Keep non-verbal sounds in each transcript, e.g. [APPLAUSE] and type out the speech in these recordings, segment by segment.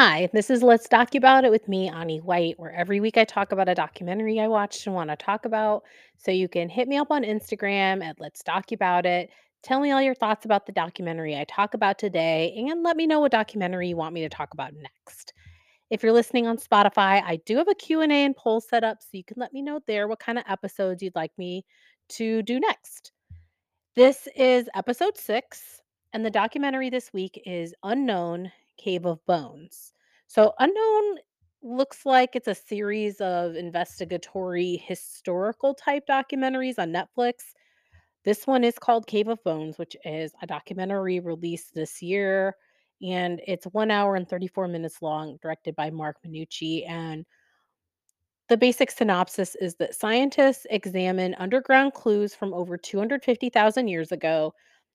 Hi, this is Let's Talk About It with me, Ani White, where every week I talk about a documentary I watched and want to talk about. So you can hit me up on Instagram at Let's Talk About It. Tell me all your thoughts about the documentary I talk about today, and let me know what documentary you want me to talk about next. If you're listening on Spotify, I do have a Q and poll set up, so you can let me know there what kind of episodes you'd like me to do next. This is episode six, and the documentary this week is Unknown Cave of Bones. So, Unknown looks like it's a series of investigatory historical type documentaries on Netflix. This one is called Cave of Bones, which is a documentary released this year. And it's one hour and 34 minutes long, directed by Mark Mannucci. And the basic synopsis is that scientists examine underground clues from over 250,000 years ago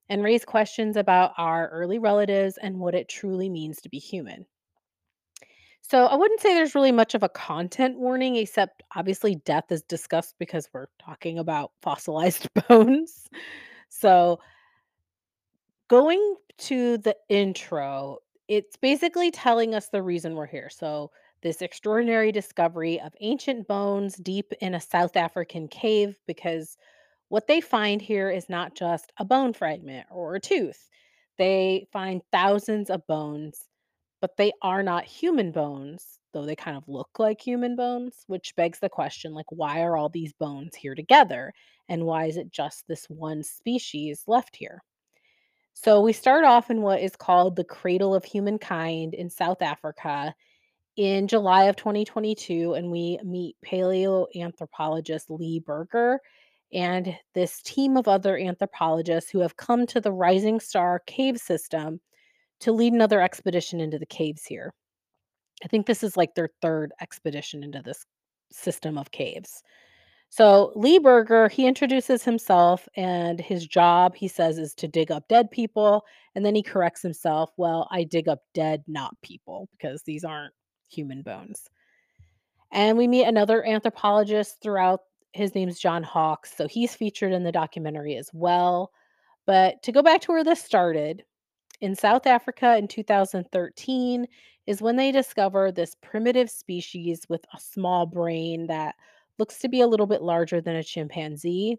and raise questions about our early relatives and what it truly means to be human. So, I wouldn't say there's really much of a content warning, except obviously death is discussed because we're talking about fossilized [LAUGHS] bones. So, Going to the intro, it's basically telling us the reason we're here. So, this extraordinary discovery of ancient bones deep in a South African cave, because what they find here is not just a bone fragment or a tooth. They find thousands of bones, but they are not human bones, though they kind of look like human bones, which begs the question like, why are all these bones here together? And why is it just this one species left here? So we start off in what is called the cradle of humankind in South Africa in July of 2022, and we meet paleoanthropologist Lee Berger and this team of other anthropologists who have come to the Rising Star cave system to lead another expedition into the caves here. I think this is like their third expedition into this system of caves. So Lee Berger, he introduces himself and his job, he says, is to dig up dead people. And then he corrects himself. Well, I dig up dead, not people, because these aren't human bones. And we meet another anthropologist throughout. His name's John Hawks. So he's featured in the documentary as well. But to go back to where this started, in South Africa in 2013 is when they discover this primitive species with a small brain that looks to be a little bit larger than a chimpanzee.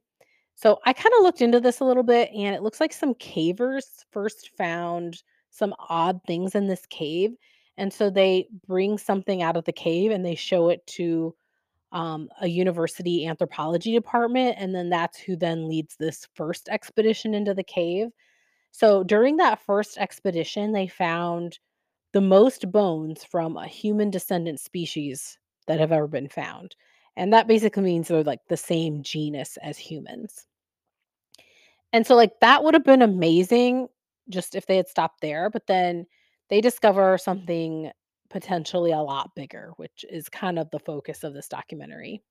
So I kind of looked into this a little bit and it looks like some cavers first found some odd things in this cave. And so they bring something out of the cave and they show it to um, a university anthropology department. And then that's who then leads this first expedition into the cave. So during that first expedition, they found the most bones from a human descendant species that have ever been found. And that basically means they're like the same genus as humans. And so, like, that would have been amazing just if they had stopped there. But then they discover something potentially a lot bigger, which is kind of the focus of this documentary.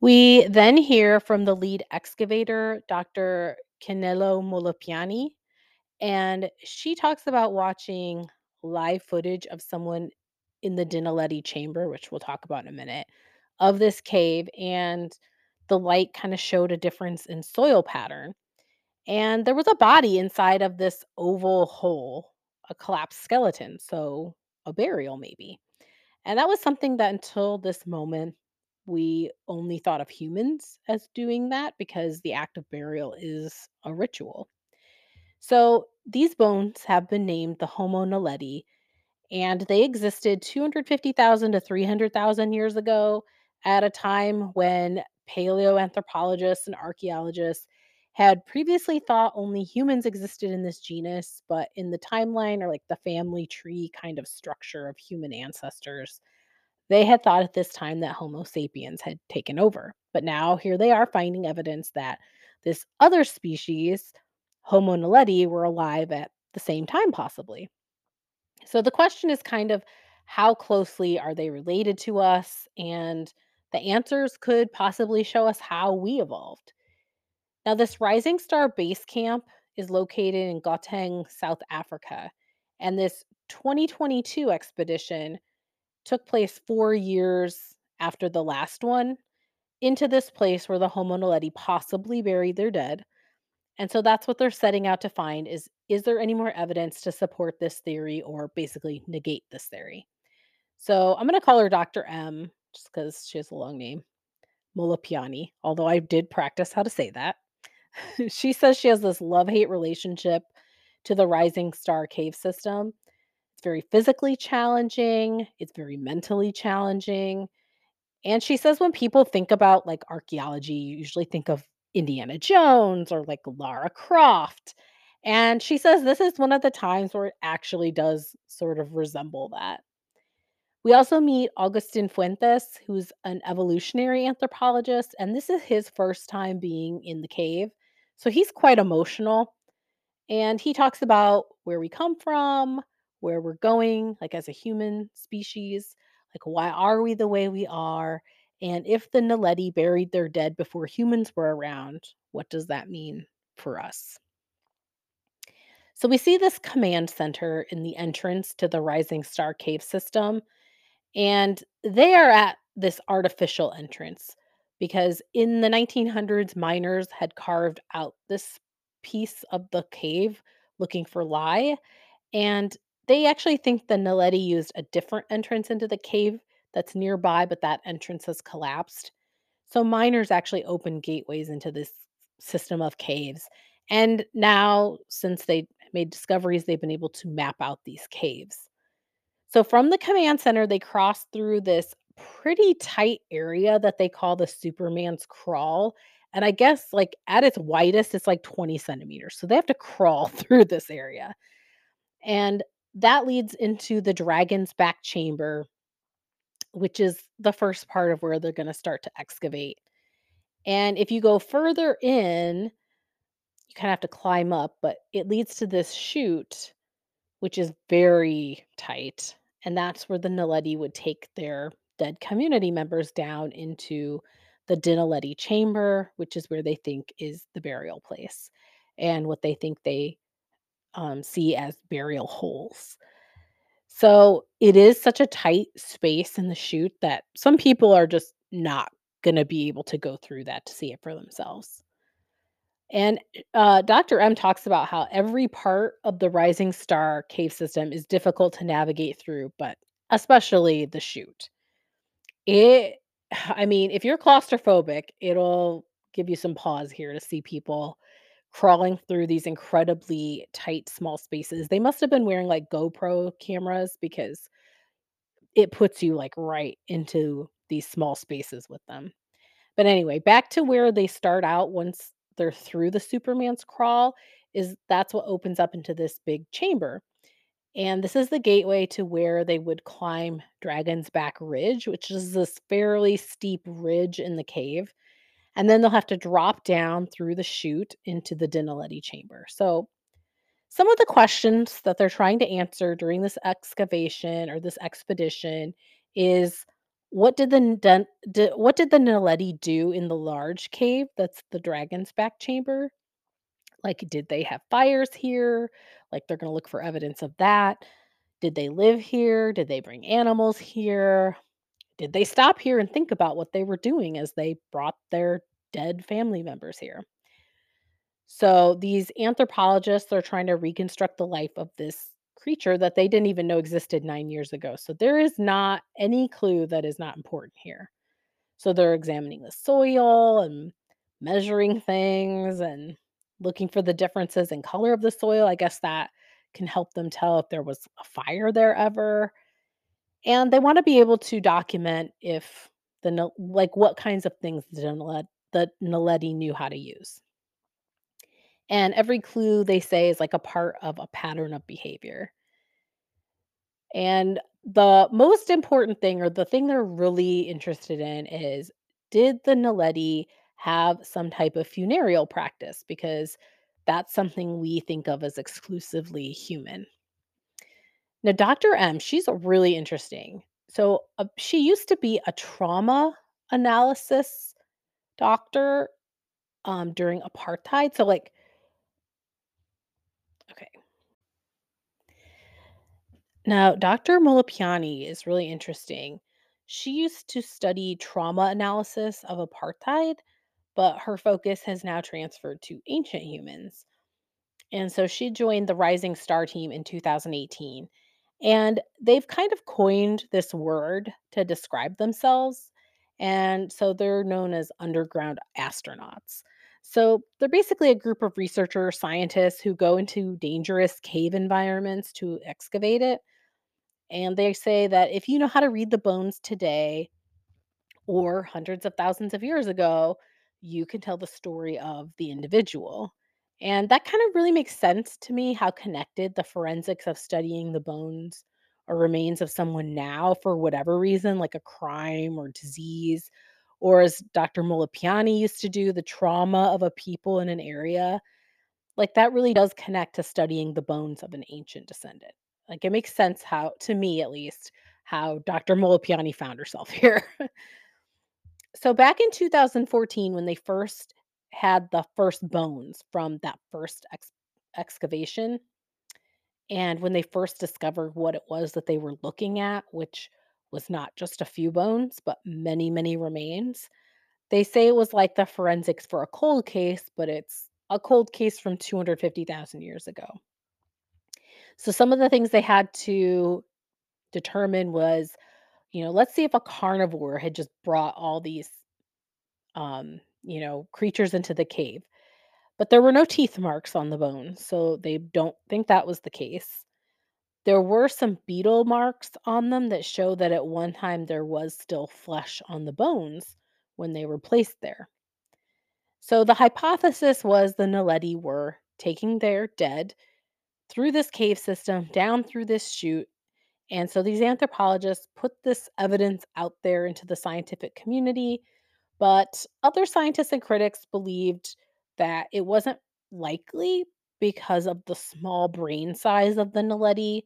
We then hear from the lead excavator, Dr. Keneiloe Molopyane, And she talks about watching live footage of someone in the Dinaledi chamber, which we'll talk about in a minute, of this cave. And the light kind of showed a difference in soil pattern. And there was a body inside of this oval hole, a collapsed skeleton. So a burial, maybe. And that was something that until this moment, we only thought of humans as doing that because the act of burial is a ritual. So these bones have been named the Homo naledi, and they existed 250,000 to 300,000 years ago at a time when paleoanthropologists and archaeologists had previously thought only humans existed in this genus, but in the timeline or like the family tree kind of structure of human ancestors, they had thought at this time that Homo sapiens had taken over. But now here they are finding evidence that this other species Homo naledi were alive at the same time, possibly. So the question is kind of how closely are they related to us? And the answers could possibly show us how we evolved. Now, this Rising Star Base Camp is located in Gauteng, South Africa. And this 2022 expedition took place four years after the last one into this place where the Homo naledi possibly buried their dead and so that's what they're setting out to find is is there any more evidence to support this theory or basically negate this theory? So I'm going to call her Dr. M just because she has a long name, Molopyane, although I did practice how to say that. [LAUGHS] she says she has this love hate relationship to the rising star cave system. Very physically challenging, it's very mentally challenging. And she says when people think about like archaeology, you usually think of Indiana Jones or like Lara Croft. And she says this is one of the times where it actually does sort of resemble that. We also meet Agustín Fuentes, who's an evolutionary anthropologist, and this is his first time being in the cave. So he's quite emotional. And he talks about where we come from, where we're going, like as a human species, like why are we the way we are? And if the Naledi buried their dead before humans were around, what does that mean for us? So we see this command center in the entrance to the Rising Star Cave system. And they are at this artificial entrance because in the 1900s, miners had carved out this piece of the cave looking for lye. And they actually think the Naledi used a different entrance into the cave that's nearby, but that entrance has collapsed. So miners actually opened gateways into this system of caves. And now, since they made discoveries, they've been able to map out these caves. So from the command center, they cross through this pretty tight area that they call the Superman's crawl. And I guess, like, at its widest, it's like 20 centimeters. So they have to [LAUGHS] crawl through this area. And that leads into the dragon's back chamber, which is the first part of where they're going to start to excavate. And if you go further in, you kind of have to climb up, but it leads to this chute, which is very tight and that's where the Naledi would take their dead community members down into the Dinaledi chamber, which is where they think is the burial place and what they think they um, see as burial holes. So it is such a tight space in the chute that some people are just not going to be able to go through that to see it for themselves. And uh, Dr. M talks about how every part of the Rising Star cave system is difficult to navigate through, but especially the chute. It, [SIGHS] I mean, if you're claustrophobic, it'll give you some pause here to see people crawling through these incredibly tight, small spaces. They must have been wearing like GoPro cameras because it puts you like right into these small spaces with them. But anyway, back to where they start out once they're through the Superman's crawl is that's what opens up into this big chamber. And this is the gateway to where they would climb Dragon's Back Ridge, which is this fairly steep ridge in the cave. And then they'll have to drop down through the chute into the Dinaledi chamber. So, some of the questions that they're trying to answer during this excavation or this expedition is what did the what did the Naledi do in the large cave that's the dragon's back chamber? Like did they have fires here? Like they're going to look for evidence of that. Did they live here? Did they bring animals here? Did they stop here and think about what they were doing as they brought their dead family members here? So these anthropologists are trying to reconstruct the life of this creature that they didn't even know existed 9 years ago. So there is not any clue that is not important here. So they're examining the soil and measuring things and looking for the differences in color of the soil. I guess that can help them tell if there was a fire there ever. And they want to be able to document if the like what kinds of things the Naled- the Naledi knew how to use. And every clue they say is like a part of a pattern of behavior. And the most important thing, or the thing they're really interested in, is did the Naledi have some type of funereal practice? Because that's something we think of as exclusively human. Now, Dr. M, she's really interesting. So, uh, she used to be a trauma analysis doctor um, during apartheid. So, like, okay, Now, Dr. Molopyane is really interesting. She used to study trauma analysis of apartheid, but her focus has now transferred to ancient humans. And so she joined the Rising Star team in 2018. And they've kind of coined this word to describe themselves. And so they're known as underground astronauts. So they're basically a group of researchers, scientists who go into dangerous cave environments to excavate it. And they say that if you know how to read the bones today, or hundreds of thousands of years ago, you can tell the story of the individual. And that kind of really makes sense to me how connected the forensics of studying the bones or remains of someone now for whatever reason, like a crime or disease, or as Dr. Molopyane used to do, the trauma of a people in an area. Like that really does connect to studying the bones of an ancient descendant. Like it makes sense how, to me at least, how Dr. Molopyane found herself [LAUGHS] here. So back in 2014, when they first had the first bones from that first ex- excavation, and when they first discovered what it was that they were looking at, which was not just a few bones, but many, many remains, they say it was like the forensics for a cold case, but it's a cold case from 250,000 years ago. So some of the things they had to determine was, you know, let's see if a carnivore had just brought all these um, you know, creatures into the cave. But there were no teeth marks on the bone, so they don't think that was the case. There were some beetle marks on them that show that at one time there was still flesh on the bones when they were placed there. So the hypothesis was the Naledi were taking their dead through this cave system, down through this chute. And so these anthropologists put this evidence out there into the scientific community but other scientists and critics believed that it wasn't likely because of the small brain size of the Naledi.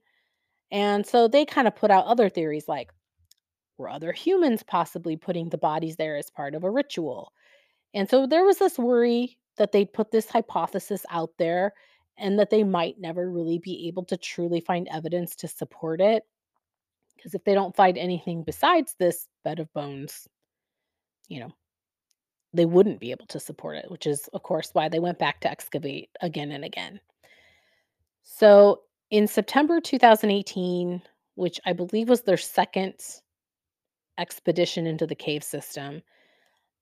And so they kind of put out other theories like were other humans possibly putting the bodies there as part of a ritual? And so there was this worry that they'd put this hypothesis out there and that they might never really be able to truly find evidence to support it. Because if they don't find anything besides this bed of bones, you know, they wouldn't be able to support it, which is, of course, why they went back to excavate again and again. So in September 2018, which I believe was their second expedition into the cave system,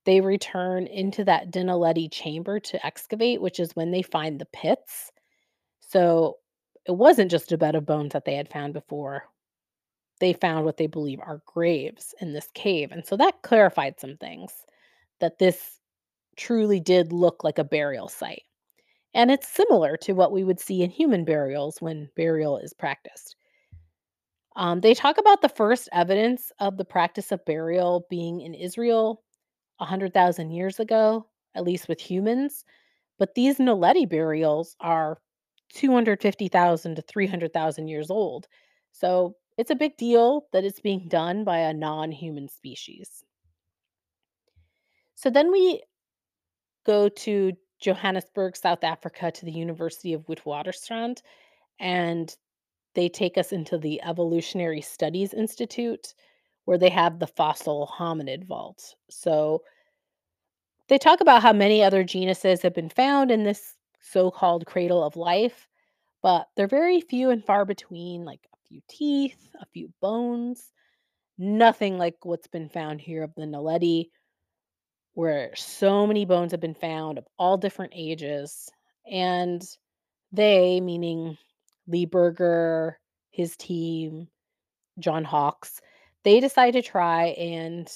they return into that Dinaledi chamber to excavate, which is when they find the pits. So it wasn't just a bed of bones that they had found before. They found what they believe are graves in this cave. And so that clarified some things that this truly did look like a burial site. And it's similar to what we would see in human burials when burial is practiced. Um, they talk about the first evidence of the practice of burial being in Israel 100,000 years ago, at least with humans. But these Naledi burials are 250,000 to 300,000 years old. So it's a big deal that it's being done by a non human species. So then we go to Johannesburg, South Africa, to the University of Witwatersrand, and they take us into the Evolutionary Studies Institute, where they have the fossil hominid vault. So they talk about how many other genuses have been found in this so called cradle of life, but they're very few and far between, like a few teeth, a few bones, nothing like what's been found here of the Naledi where so many bones have been found of all different ages. And they, meaning Lee Berger, his team, John Hawks, they decide to try and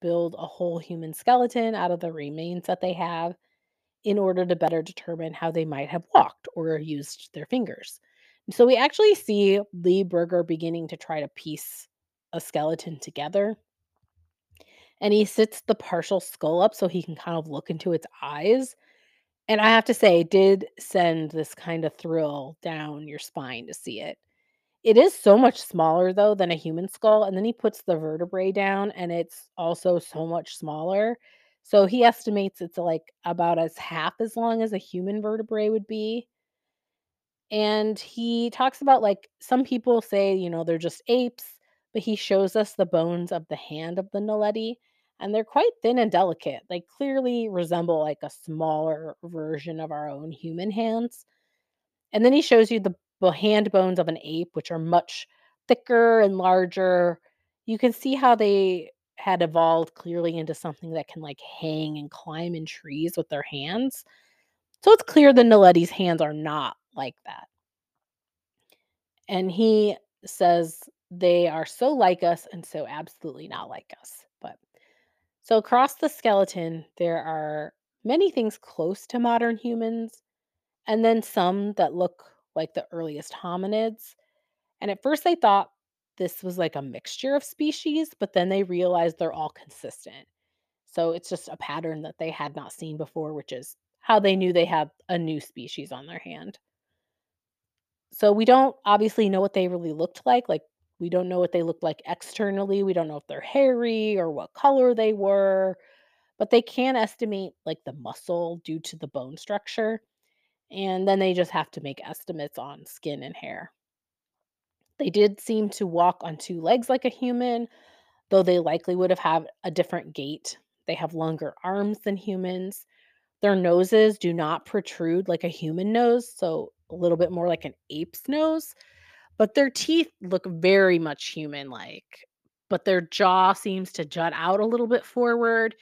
build a whole human skeleton out of the remains that they have in order to better determine how they might have walked or used their fingers. So we actually see Lee Berger beginning to try to piece a skeleton together and he sits the partial skull up so he can kind of look into its eyes. And I have to say, did send this kind of thrill down your spine to see it. It is so much smaller though than a human skull, and then he puts the vertebrae down and it's also so much smaller. So he estimates it's like about as half as long as a human vertebrae would be. And he talks about like some people say, you know, they're just apes, but he shows us the bones of the hand of the Naledi, and they're quite thin and delicate. They clearly resemble like a smaller version of our own human hands. And then he shows you the hand bones of an ape, which are much thicker and larger. You can see how they had evolved clearly into something that can like hang and climb in trees with their hands. So it's clear the Naledi's hands are not like that. And he says they are so like us and so absolutely not like us. So across the skeleton, there are many things close to modern humans, and then some that look like the earliest hominids. And at first, they thought this was like a mixture of species, but then they realized they're all consistent. So it's just a pattern that they had not seen before, which is how they knew they had a new species on their hand. So we don't obviously know what they really looked like. Like, we don't know what they looked like externally. We don't know if they're hairy or what color they were, but they can estimate like the muscle due to the bone structure. And then they just have to make estimates on skin and hair. They did seem to walk on two legs like a human, though they likely would have had a different gait. They have longer arms than humans. Their noses do not protrude like a human nose, so a little bit more like an ape's nose, but their teeth look very much human like. But their jaw seems to jut out a little bit forward,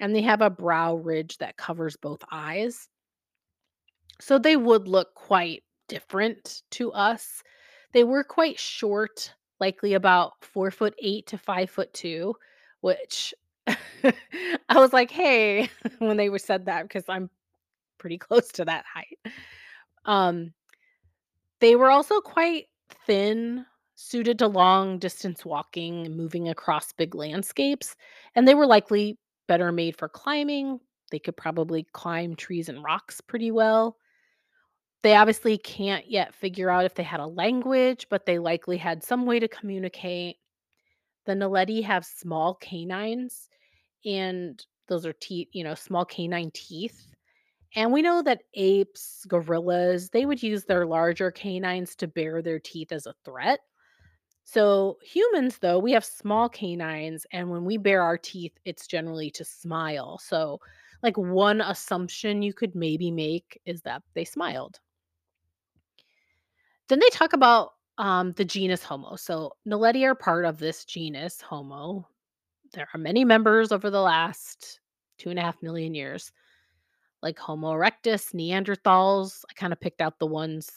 and they have a brow ridge that covers both eyes. So they would look quite different to us. They were quite short, likely about 4 foot 8 to 5 foot 2, which [LAUGHS] I was like, "Hey," [LAUGHS] when they were said that because I'm pretty close to that height. Um, they were also quite thin, suited to long distance walking and moving across big landscapes, and they were likely better made for climbing. They could probably climb trees and rocks pretty well. They obviously can't yet figure out if they had a language, but they likely had some way to communicate. The Naledi have small canines, and those are teeth, you know, small canine teeth. And we know that apes, gorillas, they would use their larger canines to bare their teeth as a threat. So, humans, though, we have small canines, and when we bare our teeth, it's generally to smile. So, like, one assumption you could maybe make is that they smiled. Then they talk about um, the genus Homo. So, Naledi are part of this genus Homo. There are many members over the last two and a half million years, like Homo erectus, Neanderthals. I kind of picked out the ones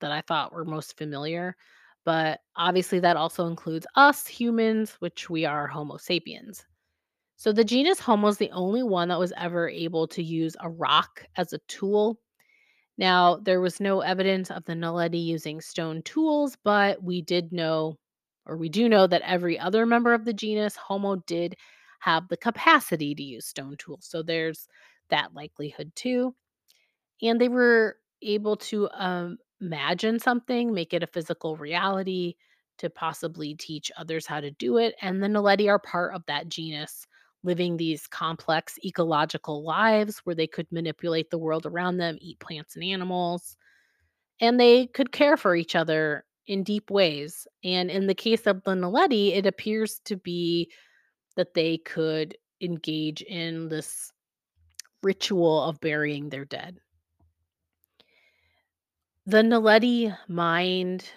that I thought were most familiar. But obviously, that also includes us humans, which we are Homo sapiens. So, the genus Homo is the only one that was ever able to use a rock as a tool now, there was no evidence of the Naledi using stone tools, but we did know, or we do know, that every other member of the genus Homo did have the capacity to use stone tools. So there's that likelihood too. And they were able to um, imagine something, make it a physical reality, to possibly teach others how to do it. And the Naledi are part of that genus, living these complex ecological lives where they could manipulate the world around them, eat plants and animals, and they could care for each other in deep ways. And in the case of the Naledi, it appears to be that they could engage in this ritual of burying their dead. The Naledi mind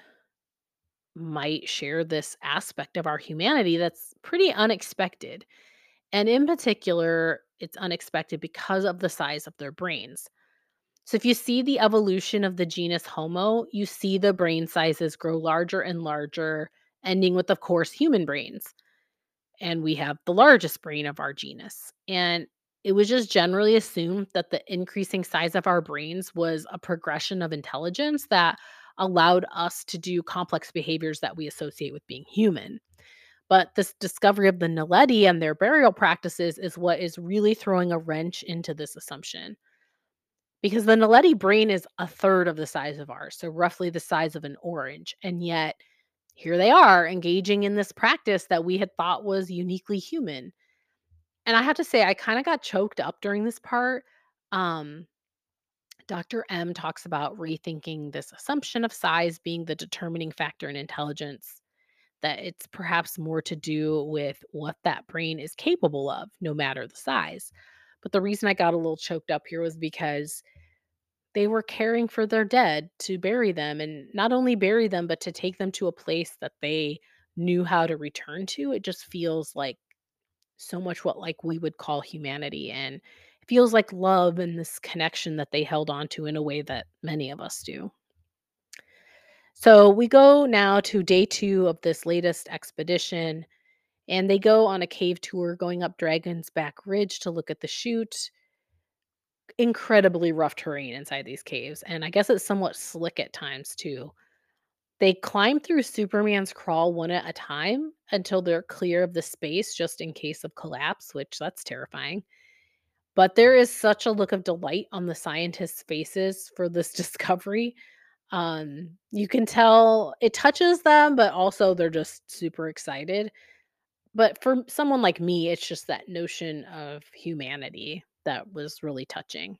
might share this aspect of our humanity that's pretty unexpected. And in particular, it's unexpected because of the size of their brains. So, if you see the evolution of the genus Homo, you see the brain sizes grow larger and larger, ending with, of course, human brains. And we have the largest brain of our genus. And it was just generally assumed that the increasing size of our brains was a progression of intelligence that allowed us to do complex behaviors that we associate with being human. But this discovery of the Naledi and their burial practices is what is really throwing a wrench into this assumption. Because the Naledi brain is a third of the size of ours, so roughly the size of an orange. And yet, here they are engaging in this practice that we had thought was uniquely human. And I have to say, I kind of got choked up during this part. Um, Dr. M talks about rethinking this assumption of size being the determining factor in intelligence that it's perhaps more to do with what that brain is capable of, no matter the size. But the reason I got a little choked up here was because they were caring for their dead to bury them and not only bury them, but to take them to a place that they knew how to return to. It just feels like so much what like we would call humanity and it feels like love and this connection that they held on to in a way that many of us do. So we go now to day 2 of this latest expedition and they go on a cave tour going up Dragon's Back Ridge to look at the chute. Incredibly rough terrain inside these caves and I guess it's somewhat slick at times too. They climb through Superman's crawl one at a time until they're clear of the space just in case of collapse, which that's terrifying. But there is such a look of delight on the scientists' faces for this [LAUGHS] discovery. Um, you can tell it touches them, but also they're just super excited. But for someone like me, it's just that notion of humanity that was really touching.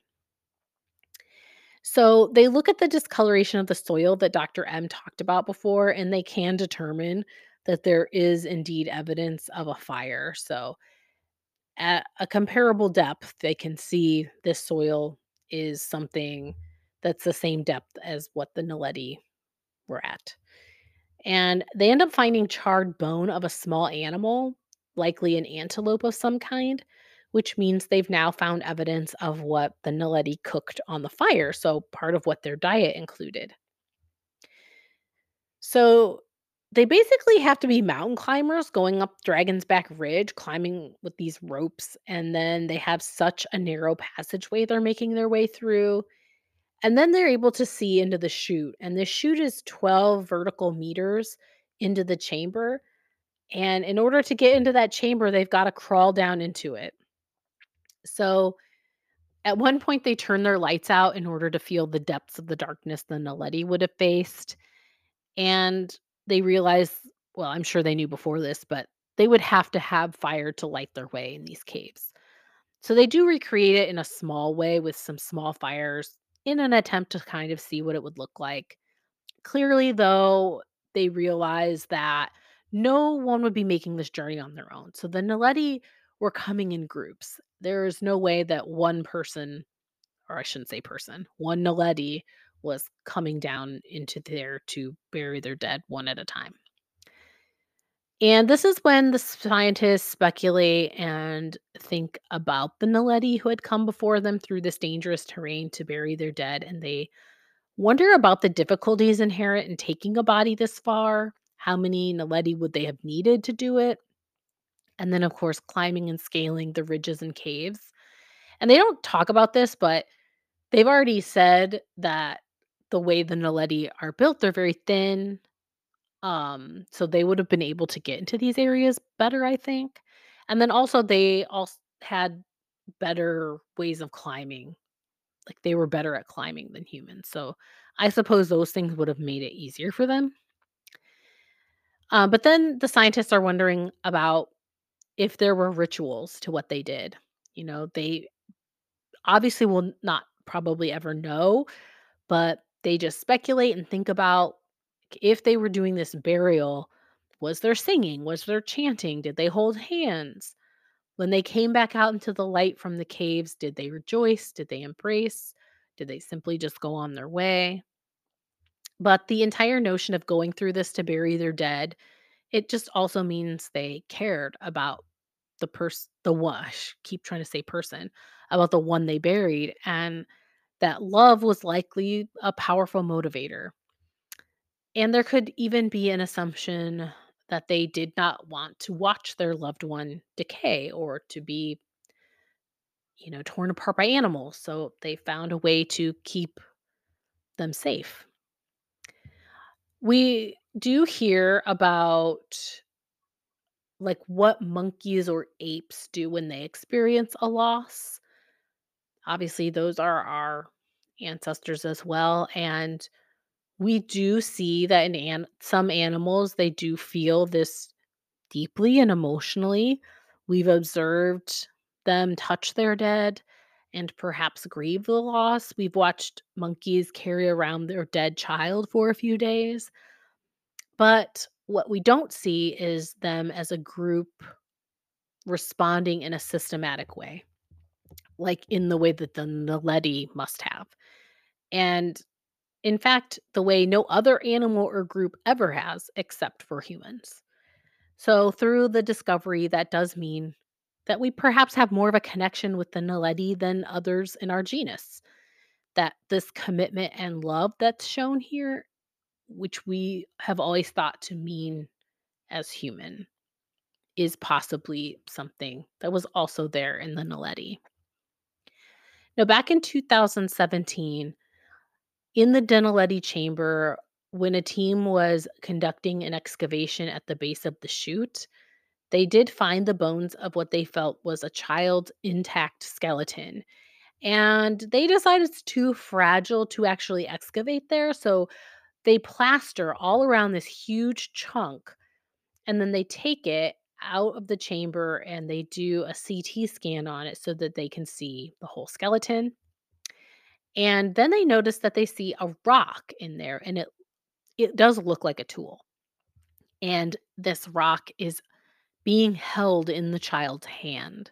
So they look at the discoloration of the soil that Dr. M talked about before, and they can determine that there is indeed evidence of a fire. So at a comparable depth, they can see this soil is something that's the same depth as what the Naledi were at. And they end up finding charred bone of a small animal, likely an antelope of some kind, which means they've now found evidence of what the Naledi cooked on the fire. So part of what their diet included. So they basically have to be mountain climbers going up Dragon's Back Ridge, climbing with these ropes. And then they have such a narrow passageway they're making their way through. And then they're able to see into the chute. And the chute is 12 vertical meters into the chamber. And in order to get into that chamber, they've got to crawl down into it. So at one point, they turn their lights out in order to feel the depths of the darkness the Naledi would have faced. And they realize, well, I'm sure they knew before this, but they would have to have fire to light their way in these caves. So they do recreate it in a small way with some small fires in an attempt to kind of see what it would look like. Clearly, though, they realize that no one would be making this journey on their own. So the Naledi were coming in groups. There is no way that one person, or I shouldn't say person, one Naledi was coming down into there to bury their dead one at a time. And this is when the scientists speculate and think about the Naledi who had come before them through this dangerous terrain to bury their dead. And they wonder about the difficulties inherent in taking a body this far. How many Naledi would they have needed to do it? And then, of course, climbing and scaling the ridges and caves. And they don't talk about this, but they've already said that the way the Naledi are built, they're very thin. Um, so they would have been able to get into these areas better, I think. And then also they also had better ways of climbing. Like they were better at climbing than humans. So I suppose those things would have made it easier for them. Uh, but then the scientists are wondering about if there were rituals to what they did. You know, they obviously will not probably ever know, but they just speculate and think about if they were doing this burial, was there singing? Was there chanting? Did they hold hands? When they came back out into the light from the caves, did they rejoice? Did they embrace? Did they simply just go on their way? But the entire notion of going through this to bury their dead, it just also means they cared about the person, the one, keep trying to say person, about the one they buried. And that love was likely a powerful motivator. And there could even be an assumption that they did not want to watch their loved one decay or to be, you know, torn apart by animals. So they found a way to keep them safe. We do hear about like what monkeys or apes do when they experience a loss. Obviously, those are our ancestors as well. And we do see that in an- some animals, they do feel this deeply and emotionally. We've observed them touch their dead and perhaps grieve the loss. We've watched monkeys carry around their dead child for a few days. But what we don't see is them as a group responding in a systematic way, like in the way that the Naledi must have. And in fact, the way no other animal or group ever has, except for humans. So, through the discovery, that does mean that we perhaps have more of a connection with the Naledi than others in our genus. That this commitment and love that's shown here, which we have always thought to mean as human, is possibly something that was also there in the Naledi. Now, back in 2017, in the Dinaledi chamber, when a team was conducting an excavation at the base of the chute, they did find the bones of what they felt was a child's intact skeleton. And they decided it's too fragile to actually excavate there. So they plaster all around this huge chunk and then they take it out of the chamber and they do a CT scan on it so that they can see the whole skeleton. And then they notice that they see a rock in there and it it does look like a tool. And this rock is being held in the child's hand.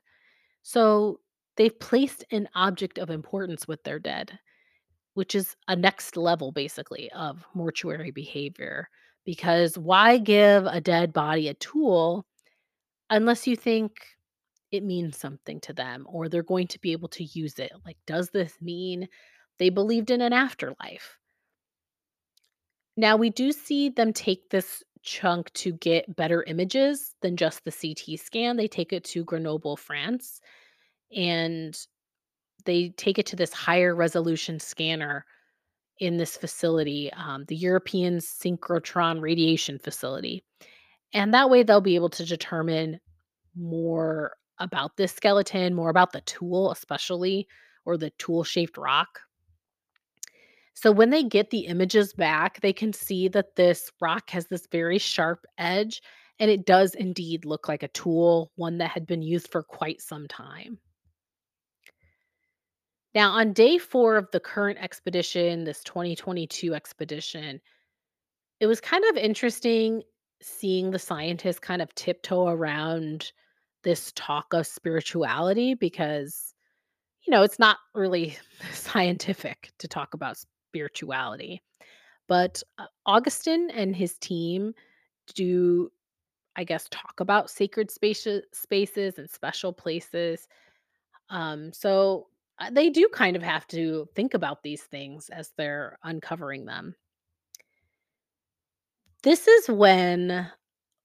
So they've placed an object of importance with their dead, which is a next level basically of mortuary behavior. Because why give a dead body a tool unless you think it means something to them or they're going to be able to use it? Like, does this mean they believed in an afterlife? Now, we do see them take this chunk to get better images than just the CT scan. They take it to Grenoble, France, and they take it to this higher resolution scanner in this facility, um, the European Synchrotron Radiation Facility. And that way they'll be able to determine more about this skeleton, more about the tool, especially, or the tool shaped rock. So when they get the images back, they can see that this rock has this very sharp edge, and it does indeed look like a tool, one that had been used for quite some time. Now, on day four of the current expedition, this 2022 expedition, it was kind of interesting seeing the scientists kind of tiptoe around this talk of spirituality because, you know, it's not really [LAUGHS] scientific to talk about spirituality. But uh, Agustín and his team do, I guess, talk about sacred spaces, spaces and special places. Um, so uh, they do kind of have to think about these things as they're uncovering them. This is when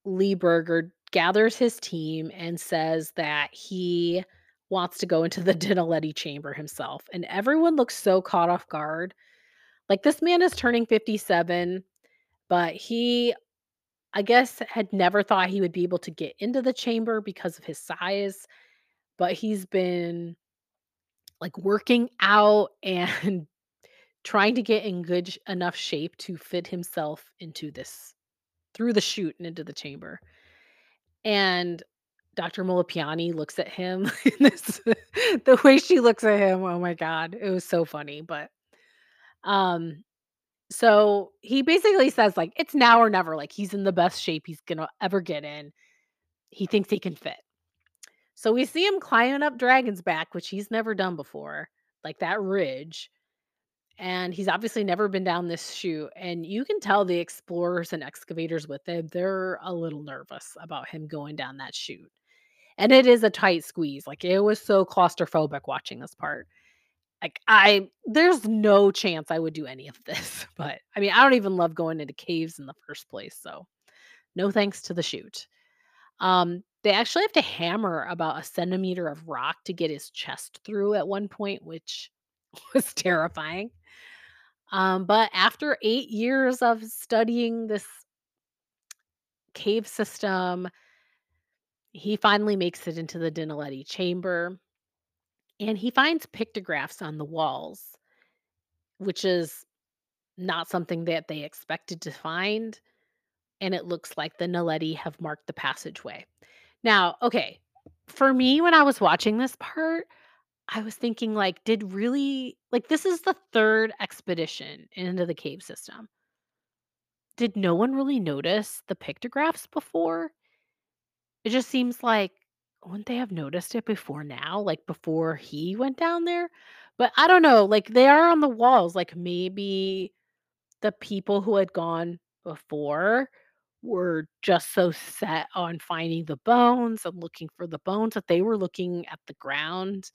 Lee Berger gathers his team and says that he wants to go into the [LAUGHS] Dinaledi chamber himself. And everyone looks so caught off guard. Like this man is turning 57, but he, I guess, had never thought he would be able to get into the chamber because of his size. But he's been like working out [LAUGHS] and trying to get in good enough shape to fit himself into this through the chute and into the chamber. And Dr. Molopyane looks at him [LAUGHS] this the way she looks at him, oh my god, it was so funny, but, um, so he basically says, like, "It's now or never," like, he's in the best shape he's gonna ever get in. He thinks he can fit. So we see him climbing up Dragon's Back, which he's never done before, like that ridge, and he's obviously never been down this chute, and you can tell the explorers and excavators with him, they're a little nervous about him going down that chute. And it is a tight squeeze, like, it was so claustrophobic watching this part. Like, I there's no chance I would do any of this, [LAUGHS] but, I mean, I don't even love going into caves in the first place, so no thanks to the chute. Um, they actually have to hammer about a centimeter of rock to get his chest through at one point, which [LAUGHS] was terrifying. Um, but after 8 years of studying this cave system, he finally makes it into the Dinaledi chamber. And he finds pictographs on the walls, which is not something that they expected to find. And it looks like the Naledi have marked the passageway. Now, okay, for me, when I was watching this part, I was thinking, like, did really, like, this is the third expedition into the cave system. Did no one really notice the pictographs before? It just seems like, wouldn't they have noticed it before now? Like, before he went down there? But I don't know, like, they are on the walls, like, maybe the people who had gone before were just so set on finding the bones and looking for the bones that they were looking at the ground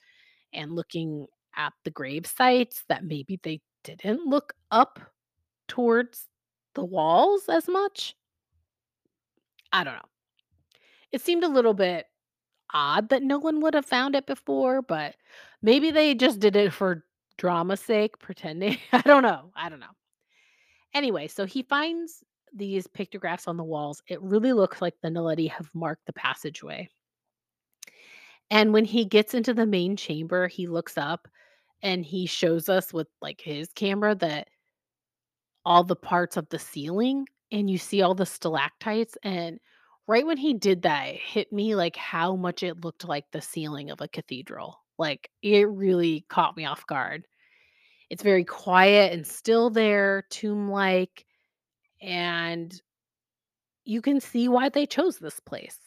and looking at the grave sites that maybe they didn't look up towards the walls as much? I don't know. It seemed a little bit odd that no one would have found it before, but maybe they just did it for drama's sake, pretending. [LAUGHS] I don't know. I don't know. Anyway, so he finds these pictographs on the walls. It really looks like the Naledi have marked the passageway. And when he gets into the main chamber, he looks up and he shows us with like his camera that all the parts of the ceiling and you see all the stalactites and right when he did that it hit me like how much it looked like the ceiling of a cathedral like it really caught me off guard it's very quiet and still there tomb like and you can see why they chose this place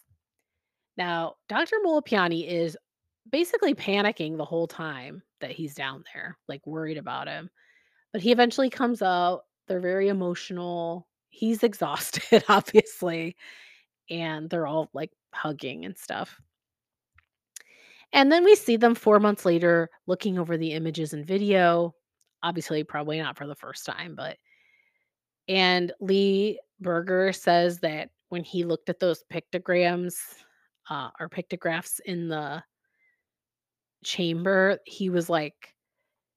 now dr Molopyane is basically panicking the whole time that he's down there like worried about him But he eventually comes out. They're very emotional. He's [LAUGHS] exhausted, obviously, and they're all, like, hugging and stuff. And then we see them 4 months later looking over the images and video. Obviously, probably not for the first time, but and Lee Berger says that when he looked at those pictograms, uh, or pictographs in the chamber, he was like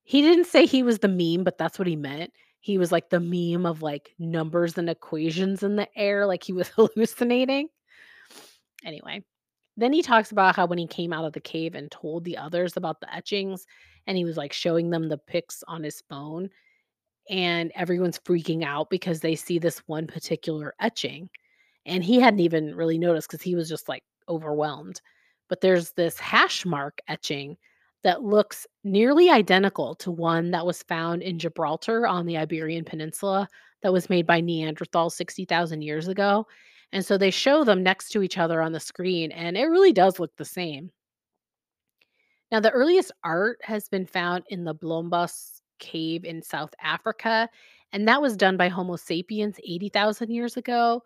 He didn't say he was the meme, but that's what he meant. He was like the meme of, like, numbers and equations in the air, like he was [LAUGHS] hallucinating. Anyway, then he talks about how when he came out of the cave and told the others about the etchings, and he was, like, showing them the pics on his phone, and everyone's freaking out because they see this one particular etching, and he hadn't even really noticed because he was just, like, overwhelmed. But there's this hash mark etching that looks nearly identical to one that was found in Gibraltar on the Iberian Peninsula that was made by Neanderthals 60,000 years ago. And so they show them next to each other on the screen, and it really does look the same. Now, the earliest art has been found in the Blombos cave in South Africa, and that was done by Homo sapiens 80,000 years ago.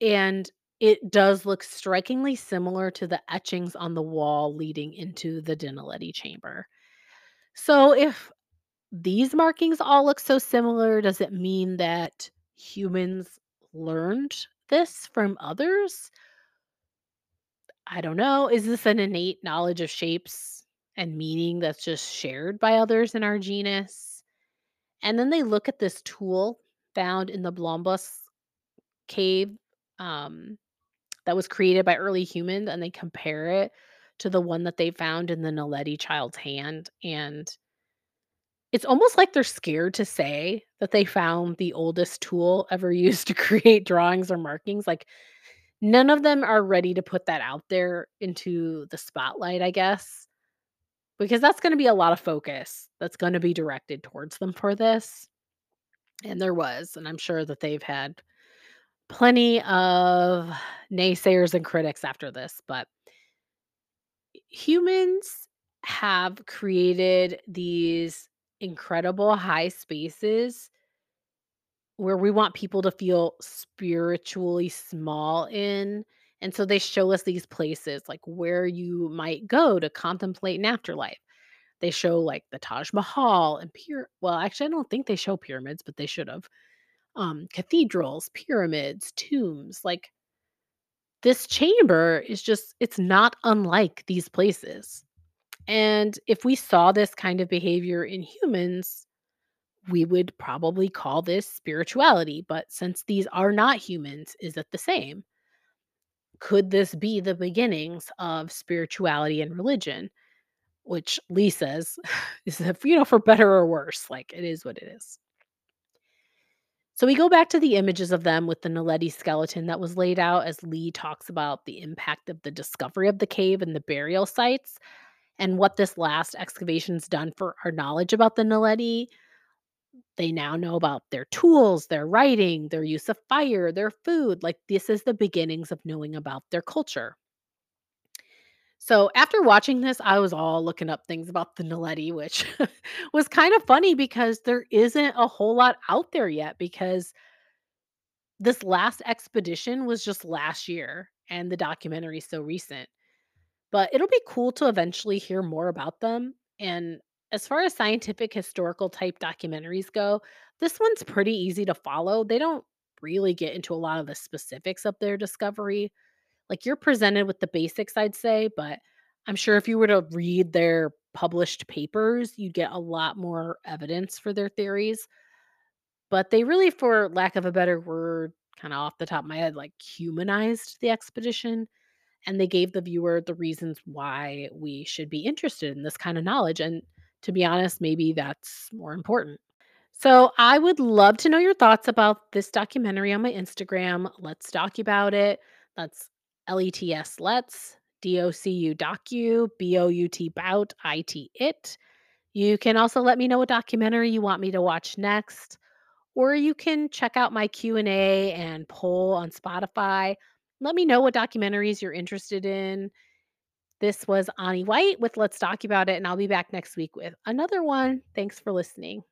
And it does look strikingly similar to the etchings on the wall leading into the Dinaledi chamber. So, if these markings all look so similar, does it mean that humans learned this from others? I don't know. Is this an innate knowledge of shapes and meaning that's just shared by others in our genus? And then they look at this tool found in the Blombos cave um, that was created by early humans, and they compare it to the one that they found in the Naledi child's hand. And it's almost like they're scared to say that they found the oldest tool ever [LAUGHS] used to create drawings or markings. Like, none of them are ready to put that out there into the spotlight, I guess, because that's going to be a lot of focus that's going to be directed towards them for this. And there was, and I'm sure that they've had plenty of naysayers and critics after this, but humans have created these incredible high spaces where we want people to feel spiritually small in. And so they show us these places like where you might go to contemplate an afterlife. They show like the Taj Mahal and pyra well, actually, I don't think they show pyramids, but they should have. Um, cathedrals, pyramids, tombs, like this chamber is just it's not unlike these places. And if we saw this kind of behavior in humans, we would probably call this spirituality. But since these are not humans, is it the same? Could this be the beginnings of spirituality and religion? Which Lee says [LAUGHS] is, if, you know, for better or worse, like it is what it is. So we go back to the images of them with the Naledi skeleton that was laid out as Lee talks about the impact of the discovery of the cave and the burial sites and what this last excavation's done for our knowledge about the Naledi. They now know about their tools, their writing, their use of fire, their food. Like this is the beginnings of knowing about their culture. So after watching this, I was all looking up things about the Naledi, which [LAUGHS] was kind of funny because there isn't a whole lot out there yet because this last expedition was just last year and the documentary is so recent. But it'll be cool to eventually hear more about them. And as far as scientific historical type documentaries go, this one's pretty easy to follow. They don't really get into a lot of the specifics of their discovery. Like you're presented with the basics, I'd say, but I'm sure if you were to read their published papers, you'd get a lot more evidence for their theories. But they really, for lack of a better word, kind of off the top of my head, like humanized the expedition and they gave the viewer the reasons why we should be interested in this kind of knowledge. And to be honest, maybe that's more important. So I would love to know your thoughts about this documentary on my Instagram. Let's talk about it. That's Let's U docu B O U T bout I T it. You can also let me know what documentary you want me to watch next, or you can check out my Q and A and poll on Spotify. Let me know what documentaries you're interested in. This was Ani White with Let's Talk About It, and I'll be back next week with another one. Thanks for listening.